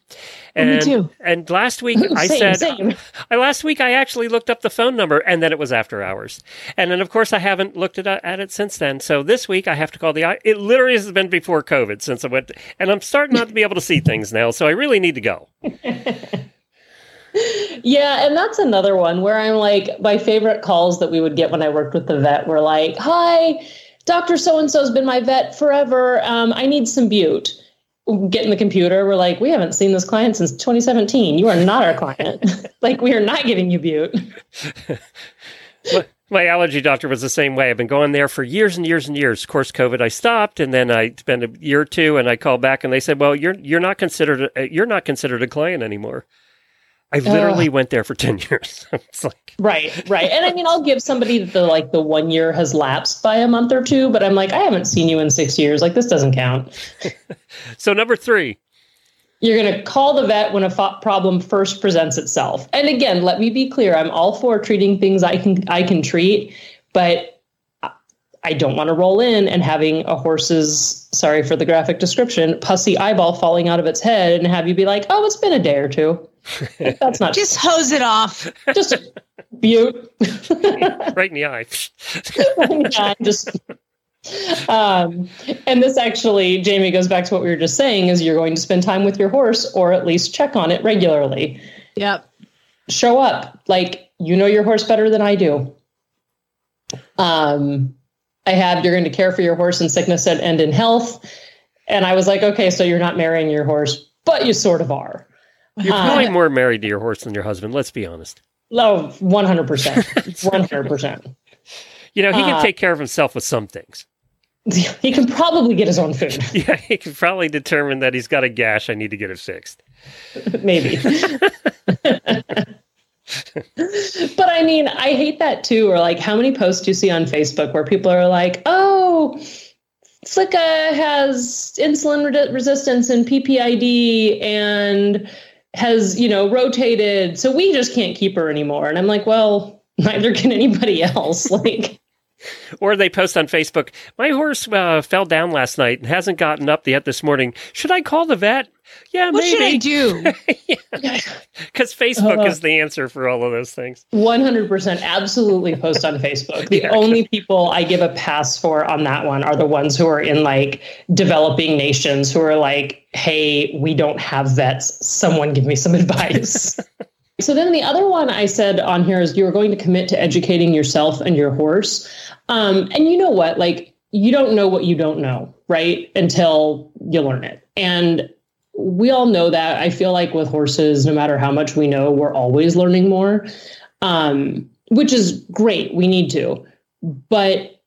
Oh, me And, too. and last week <laughs> I said same. I last week I actually looked up the phone number and then it was after hours. And then of course I haven't looked at, uh, at it since then. So this week I have to call the eye. It literally has been before COVID since I went and I'm starting not to be able to see things now. So I really need to go. <laughs> Yeah, and that's another one where I'm like, my favorite calls that we would get when I worked with the vet were like, "Hi, Doctor So and So's been my vet forever. Um, I need some Bute." Get in the computer. We're like, "We haven't seen this client since 2017. You are not our client. <laughs> like, we are not giving you Bute." <laughs> my, my allergy doctor was the same way. I've been going there for years and years and years. Of course, COVID, I stopped, and then I spent a year or two, and I called back, and they said, "Well, you're you're not considered a, you're not considered a client anymore." I literally went there for <laughs> ten years. <laughs> it's like, Right, right. And I mean, I'll give somebody that the like the one year has lapsed by a month or two, but I'm like, I haven't seen you in six years. Like, this doesn't count. <laughs> so number three, You're going to call the vet when a fo- problem first presents itself. And again, let me be clear: I'm all for treating things I can I can treat, but I don't want to roll in and having a horse's sorry for the graphic description pussy eyeball falling out of its head and have you be like, oh, it's been a day or two. That's not just hose it off. just bute. right in the eye. yeah, just um, and this actually, Jamie goes back to what we were just saying: is you're going to spend time with your horse, or at least check on it regularly. Yep. Show up, like you know your horse better than I do. Um, I have you're going to care for your horse in sickness and, and in health, and I was like, okay, so you're not marrying your horse, but you sort of are. You're Uh, probably more married to your horse than your husband. Let's be honest. Oh, 100%. 100%. <laughs> You know, he can Uh, take care of himself with some things. <laughs> He can probably get his own food. <laughs> Yeah, he can probably determine that he's got a gash. I need to get it fixed. maybe. but I mean, I hate that too. Or like, how many posts do you see on Facebook where people are like, "Oh, Slicka has insulin re- resistance and PPID and has, you know, rotated. So we just can't keep her anymore. And I'm like, well, <laughs> neither can anybody else. <laughs> Like, Or they post on Facebook, my horse uh, fell down last night and hasn't gotten up yet this morning. Should I call the vet? Yeah, What should I maybe. do? <laughs> Because <laughs> Facebook Uh. is the answer for all of those things. 100% absolutely post on Facebook. The <laughs> Yeah. only people I give a pass for on that one are the ones who are in like developing nations who are like, hey, we don't have vets. Someone give me some advice. so then the other one I said on here is you're going to commit to educating yourself and your horse. Um, and you know what? Like, you don't know what you don't know, right? Until you learn it. And we all know that. I feel like with horses, no matter how much we know, we're always learning more, um, which is great. We need to. But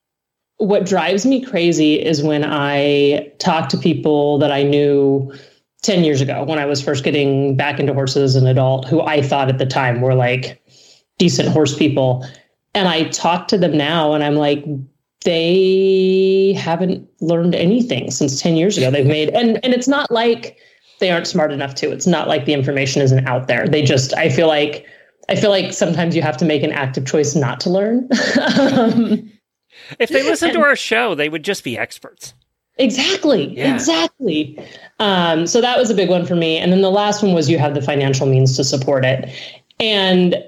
what drives me crazy is when I talk to people that I knew 10 years ago when I was first getting back into horses as an adult, who I thought at the time were like decent horse people. And I talk to them now and I'm like, they haven't learned anything since 10 years ago. They've made, and, and it's not like they aren't smart enough to. It's not like the information isn't out there. They just, I feel like, I feel like sometimes you have to make an active choice not to learn. um, <laughs> If they listened to our show, they would just be experts. Exactly. Yeah. Exactly. Um, so that was a big one for me. And then the last one was you have the financial means to support it. And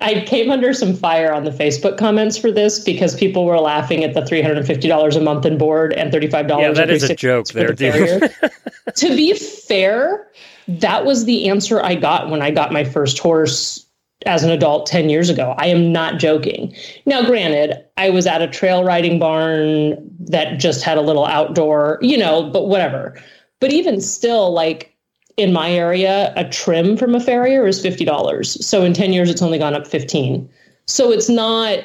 I came under some fire on the Facebook comments for this because people were laughing at the $350 a month in board and $35 Yeah, that every a joke there, the dude. <laughs> to be fair, that was the answer I got when I got my first horse as an adult 10 years ago. I am not joking. Now, granted, I was at a trail riding barn that just had a little outdoor, you know, but whatever. But even still, like in my area, a trim from a farrier is $50. So in 10 years, it's only gone up 15. So it's not,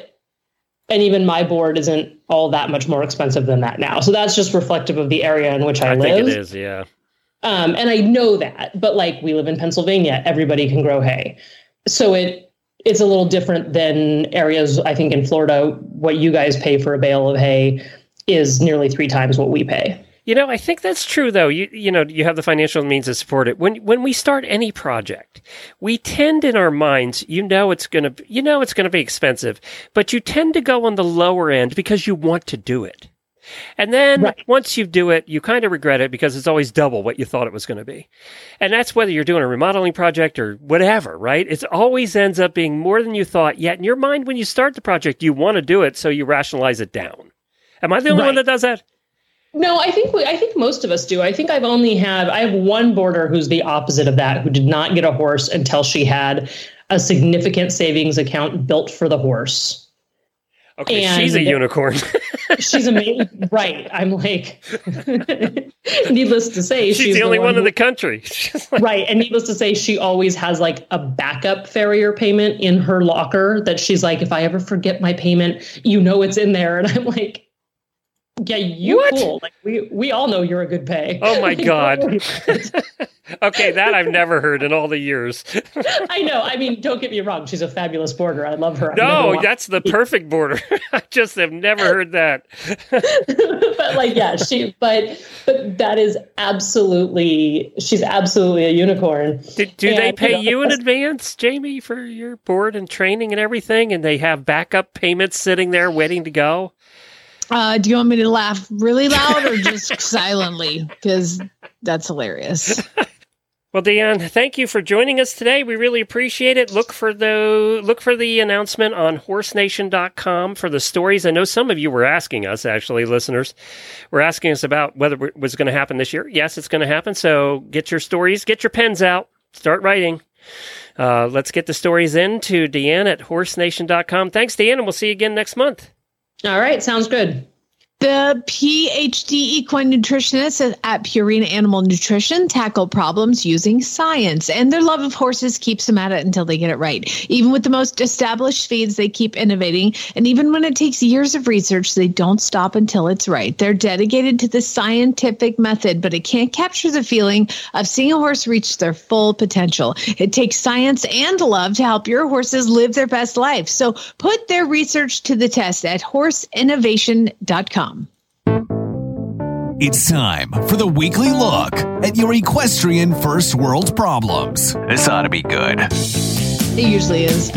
and even my board isn't all that much more expensive than that now. So that's just reflective of the area in which I, I live. think it is, yeah. Um, and I know that, but like we live in Pennsylvania, everybody can grow hay. So it it's a little different than areas I think in Florida. What you guys pay for a bale of hay is nearly three times what we pay. You know, I think that's true though. You you know, you have the financial means to support it. When when we start any project, we tend in our minds, you know it's going to you know it's going to be expensive, but you tend to go on the lower end because you want to do it. And then Right. once you do it, you kind of regret it because it's always double what you thought it was going to be. And that's whether you're doing a remodeling project or whatever, right? It always ends up being more than you thought. Yet in your mind, when you start the project, you want to do it, so you rationalize it down. Am I the only one that does that? No, I think we, I think most of us do. I think I've only had I have one boarder who's the opposite of that, who did not get a horse until she had a significant savings account built for the horse. Okay, she's a unicorn. <laughs> She's amazing, right? I'm like, <laughs> needless to say, she's, the only one, in the country. <laughs> Like, right. And needless to say, she always has like a backup farrier payment in her locker that she's like, if I ever forget my payment, you know it's in there. And I'm like, yeah, you What? cool. Like we we all know you're a good pay. Oh my <laughs> God. don't worry about it. okay, that I've never heard in all the years. <laughs> I know. I mean, don't get me wrong. She's a fabulous boarder. I love her. No, that's the perfect boarder. <laughs> I just have never heard that. but like yeah she but but that is absolutely she's absolutely a unicorn Do, do they pay you know, you in advance, Jamie, for your board and training and everything? And they have backup payments sitting there waiting to go? Uh, do you want me to laugh really loud or just <laughs> silently? Because that's hilarious. <laughs> Well, DeAnn, thank you for joining us today. We really appreciate it. Look for the look for the announcement on horsenation.com for the stories. I know some of you were asking us, actually, listeners, were asking us about whether it was going to happen this year. Yes, it's going to happen. So get your stories, get your pens out, start writing. Uh, let's get the stories in to DeAnn at horsenation.com. Thanks, DeAnn, and we'll see you again next month. All right sounds good The PhD equine nutritionists at Purina Animal Nutrition tackle problems using science, and their love of horses keeps them at it until they get it right. Even with the most established feeds, they keep innovating, and even when it takes years of research, they don't stop until it's right. They're dedicated to the scientific method, but it can't capture the feeling of seeing a horse reach their full potential. It takes science and love to help your horses live their best life. So put their research to the test at horseinnovation.com. It's time for the weekly look at your equestrian first world problems. This ought to be good. It usually is.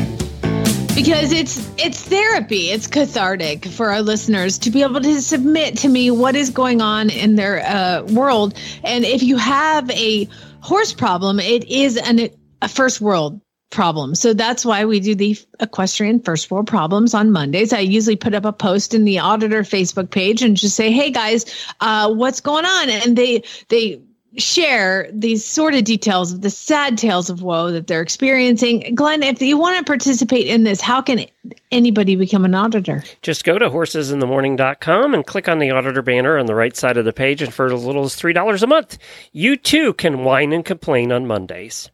Because it's it's therapy. It's cathartic for our listeners to be able to submit to me what is going on in their uh, world. And if you have a horse problem, it is an, a first world problem. So that's why we do the equestrian first world problems on Mondays. I usually put up a post in the auditor Facebook page and just say, "Hey guys, uh, what's going on?" And they they share these sort of details of the sad tales of woe that they're experiencing. Glenn, if you want to participate in this, how can anybody become an auditor? Just go to horsesinthemorning.com and click on the auditor banner on the right side of the page. And for as little as $3 a month, you too can whine and complain on Mondays.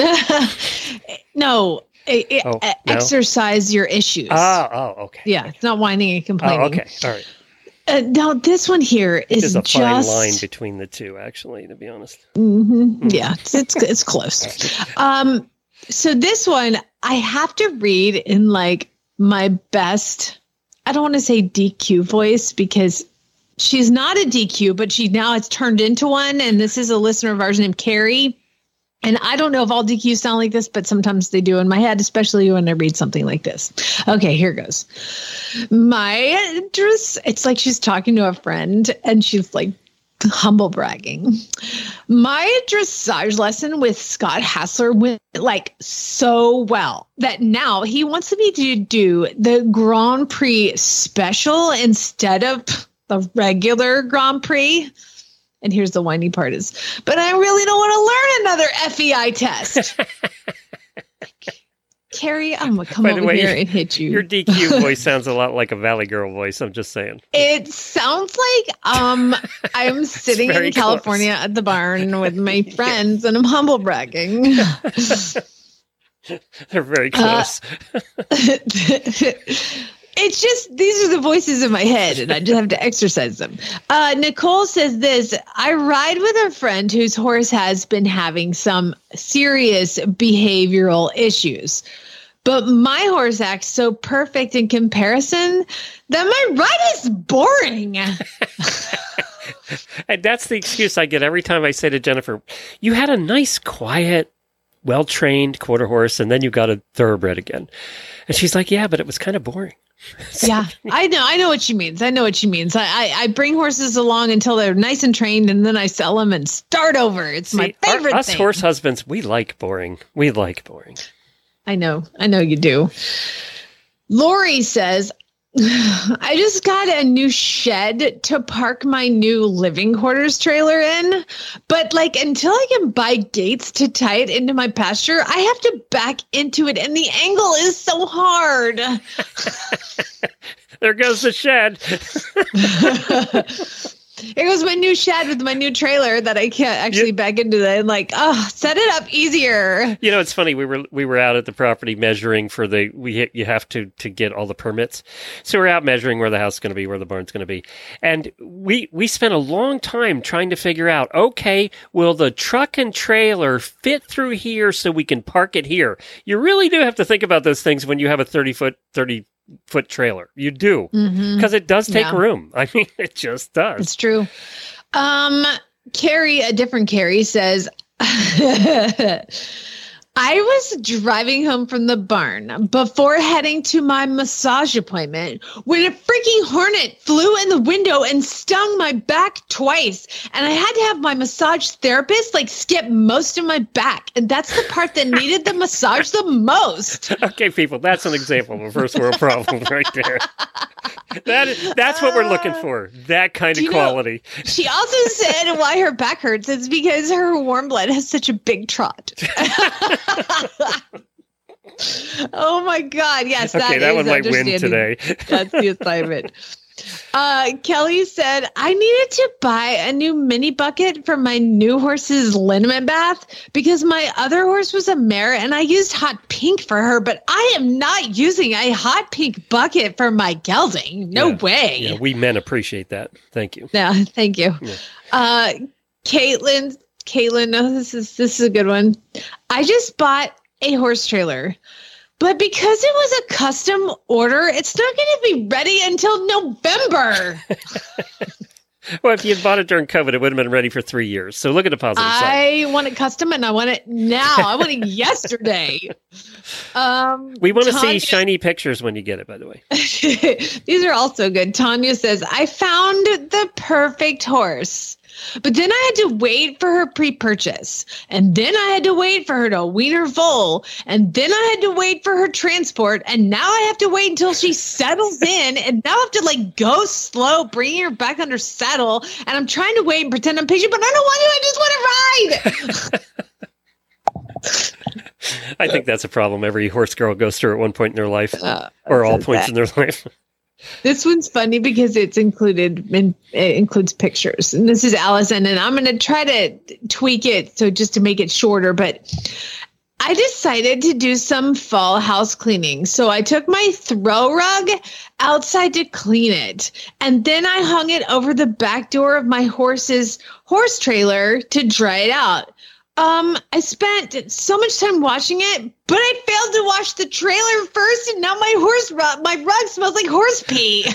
<laughs> no, it, it- Oh, no? exercise your issues. Ah, oh, okay. yeah, it's not whining and Oh, complaining. okay. All right. Uh, now, this one here is There's a just fine line between the two, actually, to be honest. Mhm. Yeah, it's, it's it's close. Um, so this one I have to read in like my best. I don't want to say DQ voice because she's not a DQ, but she now it's turned into one. And this is a listener of ours named Carrie. And I don't know if all DQs sound like this, but sometimes they do in my head, especially when I read something like this. Okay, here goes. My dress, it's like she's talking to a friend and she's like humble bragging. My dressage lesson with Scott Hassler went like so well that now he wants me to do the Grand Prix special instead of the regular Grand Prix. And here's the whiny part is, but I really don't want to learn another FEI test. <laughs> Carrie, I'm gonna come over way, here and hit you. Your DQ <laughs> voice sounds a lot like a Valley Girl voice. I'm just saying. It sounds like um I'm <laughs> sitting in California at the barn with my friends and I'm humble bragging. They're very Uh, close. It's just these are the voices in my head and I just have to exercise them. Uh Nicole says this, I ride with a friend whose horse has been having some serious behavioral issues. But my horse acts so perfect in comparison that my ride is boring. <laughs> And that's the excuse I get every time I say to Jennifer, "You had a nice, quiet, well-trained quarter horse, and then you got a thoroughbred again." And she's like, "Yeah, but it was kind of boring." <laughs> yeah, I know. I know what she means. I know what she means. I, I, I bring horses along until they're nice and trained, and then I sell them and start over. It's my See, our- favorite us thing. horse husbands, we like boring. We like boring. I know. I know you do. Lori says, <sighs> I just got a new shed to park my new living quarters trailer in. But like until I can buy gates to tie it into my pasture, I have to back into it and the angle is so hard. <laughs> There goes the shed. <laughs> <laughs> Here goes my new shed with my new trailer that I can't actually Yeah. back into that. And like, oh, set it up easier. You know, it's funny. We were we were out at the property measuring for the we you have to to get all the permits. So we're out measuring where the house is going to be, where the barn's going to be, and we we spent a long time trying to figure out. Okay, will the truck and trailer fit through here so we can park it here? You really do have to think about those things when you have a thirty foot thirty foot trailer. You do because it does take Mm-hmm. Yeah. room. <laughs> I mean, it just does. It's true. Um, Carrie, a different Carrie says, <laughs> I was driving home from the barn before heading to my massage appointment when a freaking hornet flew in the window and stung my back twice. And I had to have my massage therapist like skip most of my back. And that's the part that needed the massage the most. <laughs> Okay, people, that's an example of a first world problem <laughs> right there. That is, that's what we're looking uh, for. That kind of you know- quality. She also said why her back hurts is because her warm blood has such a big trot. <laughs> <laughs> oh my god! Yes, okay, that is one might win today. <laughs> That's the assignment. Uh, Kelly said, I needed to buy a new mini bucket for my new horse's liniment bath because my other horse was a mare and I used hot pink for her, but I am not using a hot pink bucket for my gelding. No Yeah. way. Yeah, we men appreciate that. Thank you. Yeah, <laughs> thank you. Uh Caitlin, Caitlin, no, this is this is a good one. I just bought a horse trailer, but because it was a custom order, it's not going to be ready until November. <laughs> Well, if you had bought it during COVID, it would have been ready for three years. So look at the positive side. I want it custom and I want it now. I want it <laughs> yesterday. Um, We want to see shiny pictures when you get it, by the way. <laughs> These are also good. Tanya says, I found the perfect horse. But then I had to wait for her pre purchase. And then I had to wait for her to wean her foal. And then I had to wait for her transport. And now I have to wait until she settles <laughs> in. And now I have to like go slow, bring her back under saddle. And I'm trying to wait and pretend I'm patient, but I don't want to. I just want to ride. <laughs> I think that's a problem every horse girl goes through at one point in their life, Uh, or all points sad. in their <laughs> life. This one's funny because it's included in, it includes pictures. And this is Allison, and I'm going to try to tweak it so just to make it shorter. But I decided to do some fall house cleaning. So I took my throw rug outside to clean it. And then I hung it over the back door of my horse's horse trailer to dry it out. Um, I spent so much time watching it, but I failed to wash the trailer first, and now my horse rug, my rug smells like horse pee. <laughs>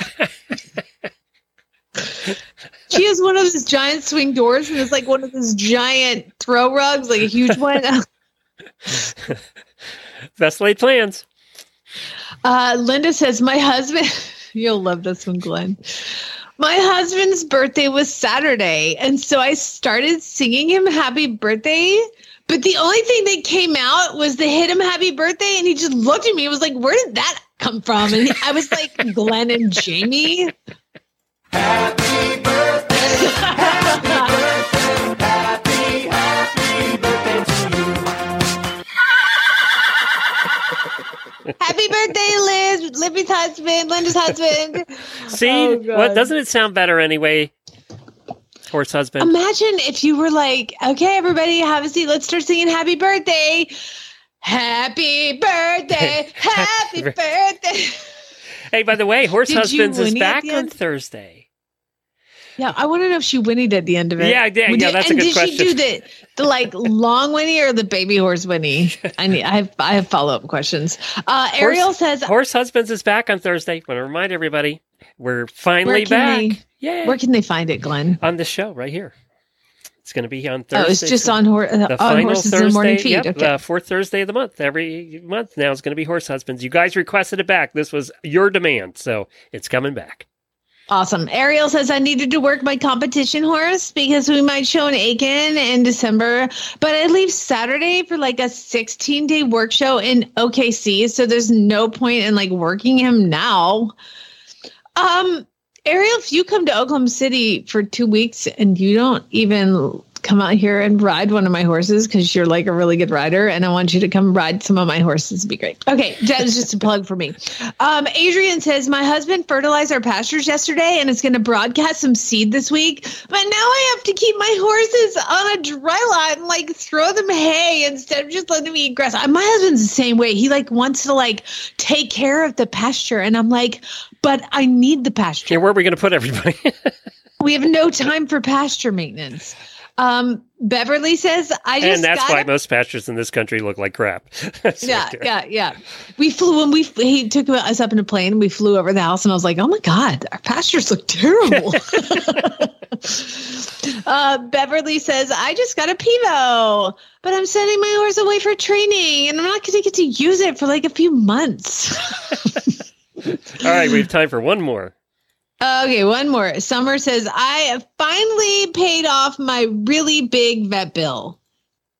she has one of those giant swing doors, and it's like one of those giant throw rugs, like a huge one. <laughs> Best laid plans. Uh, Linda says, My husband, <laughs> you'll love this one, Glenn. My husband's birthday was Saturday. And so I started singing him happy birthday. But the only thing that came out was the hit him happy birthday. And he just looked at me and was like, Where did that come from? And I was like, <laughs> Glenn and Jamie. Happy birthday, <laughs> Liz, Libby's husband, Linda's husband. <laughs> See, Oh, what doesn't it sound better anyway? Horse husband. Imagine if you were like, okay, everybody, have a seat. Let's start singing happy birthday. Happy birthday. <laughs> Happy birthday. hey, by the way, horse Did husbands is back on? Thursday. Yeah, I want to know if she whinnied at the end of it. Yeah, yeah, yeah, that's a and good did question. she do the the like long whinny or the baby horse whinny? <laughs> I need. I have. I have follow up questions. Uh, Ariel Horse- says, Horse husbands is back on Thursday. Want to remind everybody, we're finally back. Yeah, "Where can they find it, Glenn?" on the show right here. It's going to be on Thursday. Oh, it's just on, hor- uh, the on horses Thursday. in the morning feed. Yep, okay. the fourth Thursday of the month. Every month now is going to be horse husbands. You guys requested it back. This was your demand, so it's coming back. Awesome. Ariel says I needed to work my competition horse because we might show in Aiken in December, but I leave Saturday for like a 16 day work show in OKC. So there's no point in like working him now. Um, Ariel, if you come to Oklahoma City for two weeks and you don't even come out here and ride one of my horses because you're like a really good rider and I want you to come ride some of my horses, it'd be great. Okay, that was just a plug for me. Um, Adrian says, My husband fertilized our pastures yesterday and is going to broadcast some seed this week, but now I have to keep my horses on a dry lot and like throw them hay instead of just letting them eat grass. Uh, My husband's the same way. He like wants to like take care of the pasture. And I'm like, but I need the pasture. Yeah, where are we going to put everybody? <laughs> We have no time for pasture maintenance. Um, Beverly says, I just and that's got why a- most pastures in this country look like crap. <laughs> Yeah, yeah, yeah. We flew when we he took us up in a plane and we flew over the house and I was like, oh my god, our pastures look terrible. <laughs> <laughs> uh, Beverly says, I just got a pivo, but I'm sending my horse away for training and I'm not going to get to use it for like a few months. All right, we have time for one more. Okay, one more. Summer says, I have finally paid off my really big vet bill.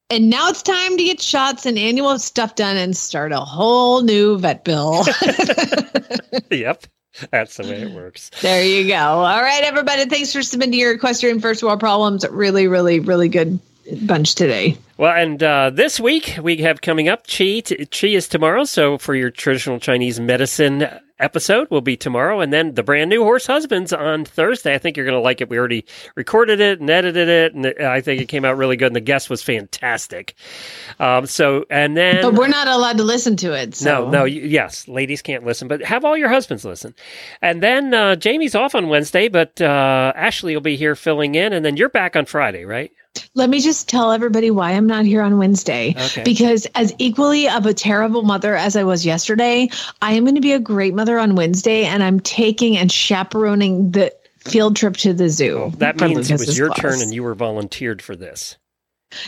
And now it's time to get shots and annual stuff done and start a whole new vet bill. <laughs> yep, that's the way it works. there you go. All right, everybody. Thanks for submitting your equestrian first world problems. Really, really, really good bunch today. Well, and uh, this week we have coming up Qi. T- Qi is tomorrow, so for your traditional Chinese medicine episode will be tomorrow, and then the brand new Horse Husbands on Thursday. I think you're going to like it. We already recorded it and edited it, and I think it came out really good. And the guest was fantastic. Um, so, and then But we're not allowed to listen to it. So. no, no, yes, ladies can't listen, but have all your husbands listen. And then uh, Jamie's off on Wednesday, but uh, Ashley will be here filling in, and then you're back on Friday, right? Let me just tell everybody why I'm not here on Wednesday. Okay. Because as equally of a terrible mother as I was yesterday, I am going to be a great mother on Wednesday and I'm taking and chaperoning the field trip to the zoo. That for means it was your class. turn and you were volunteered for this.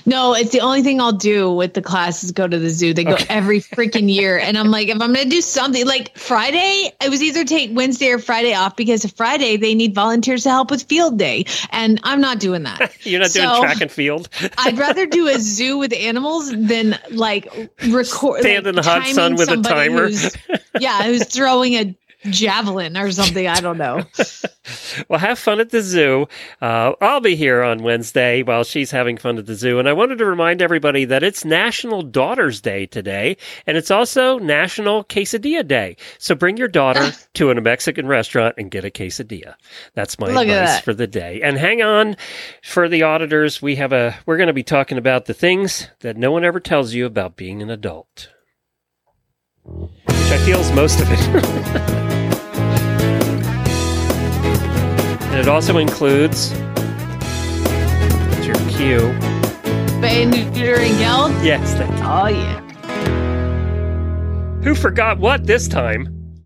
No, it's the only thing I'll do with the class is go to the zoo. They go every freaking year. And I'm like, if I'm going to do something like Friday, it was either take Wednesday or Friday off because Friday they need volunteers to help with field day. And I'm not doing that. <laughs> You're not doing track and field. <laughs> I'd rather do a zoo with animals than like record. Stand like, in the hot sun with a timer. who's- <laughs> yeah, who's throwing a javelin or something. I don't know. <laughs> Well, have fun at the zoo. Uh, I'll be here on Wednesday while she's having fun at the zoo. And I wanted to remind everybody that it's National Daughters Day today, and it's also National Quesadilla Day. So bring your daughter to a Mexican restaurant and get a quesadilla. That's my Look advice for the day. And hang on for the auditors. We have a we're going to be talking about the things that no one ever tells you about being an adult. Which I feel is most of it. <laughs> And it also includes it's your cue. Spay, neuter, and. Yes, thank you. Oh, yeah. Who forgot what this time?